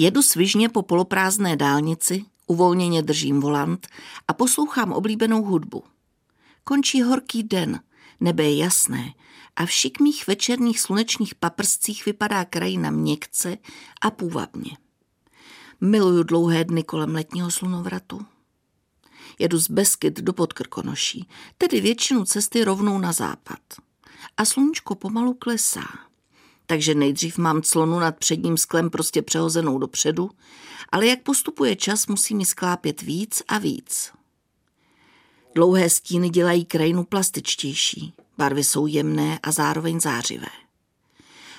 Jedu svižně po poloprázdné dálnici, uvolněně držím volant a poslouchám oblíbenou hudbu. Končí horký den, nebe je jasné a v šikmých večerních slunečních paprscích vypadá krajina měkce a půvabně. Miluju dlouhé dny kolem letního slunovratu. Jedu z Beskyt do Podkrkonoší, tedy většinu cesty rovnou na západ. A sluníčko pomalu klesá. Takže nejdřív mám clonu nad předním sklem prostě přehozenou dopředu, ale jak postupuje čas, musím mi sklápět víc a víc. Dlouhé stíny dělají krajinu plastičtější, barvy jsou jemné a zároveň zářivé.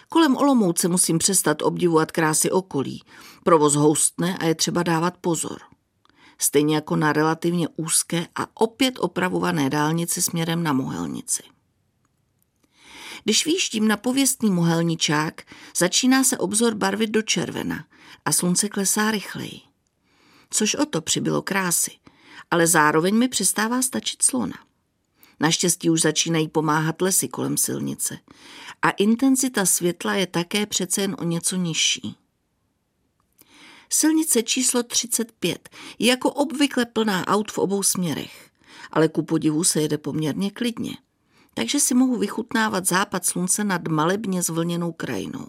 Kolem Olomouce musím přestat obdivovat krásy okolí. Provoz houstne a je třeba dávat pozor. Stejně jako na relativně úzké a opět opravované dálnici směrem na Mohelnici. Když výjíždím na pověstný mohelničák, začíná se obzor barvit do červena a slunce klesá rychleji. Což o to přibylo krásy, ale zároveň mi přestává stačit slona. Naštěstí už začínají pomáhat lesy kolem silnice a intenzita světla je také přece jen o něco nižší. Silnice číslo 35 je jako obvykle plná aut v obou směrech, ale ku podivu se jede poměrně klidně, takže si mohu vychutnávat západ slunce nad malebně zvlněnou krajinou.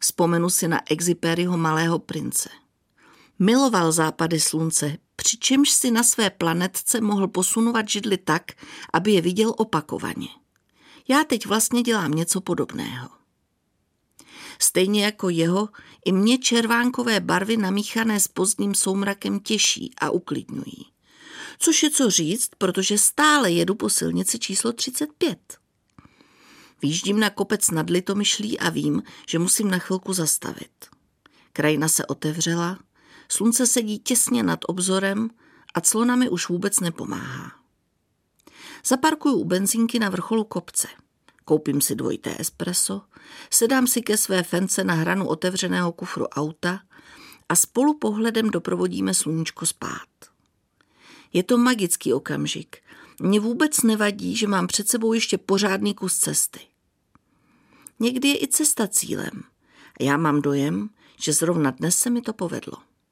Vzpomenu si na Exiperiho malého prince. Miloval západy slunce, přičemž si na své planetce mohl posunovat židly tak, aby je viděl opakovaně. Já teď vlastně dělám něco podobného. Stejně jako jeho, i mě červánkové barvy namíchané s pozdním soumrakem těší a uklidňují. Což je co říct, protože stále jedu po silnici číslo 35. Výjíždím na kopec nad Litomyšlí a vím, že musím na chvilku zastavit. Krajina se otevřela, slunce sedí těsně nad obzorem a clona mi už vůbec nepomáhá. Zaparkuju u benzínky na vrcholu kopce. Koupím si dvojité espresso, sedám si ke své fence na hranu otevřeného kufru auta a spolu pohledem doprovodíme sluníčko spát. Je to magický okamžik. Mně vůbec nevadí, že mám před sebou ještě pořádný kus cesty. Někdy je i cesta cílem. A já mám dojem, že zrovna dnes se mi to povedlo.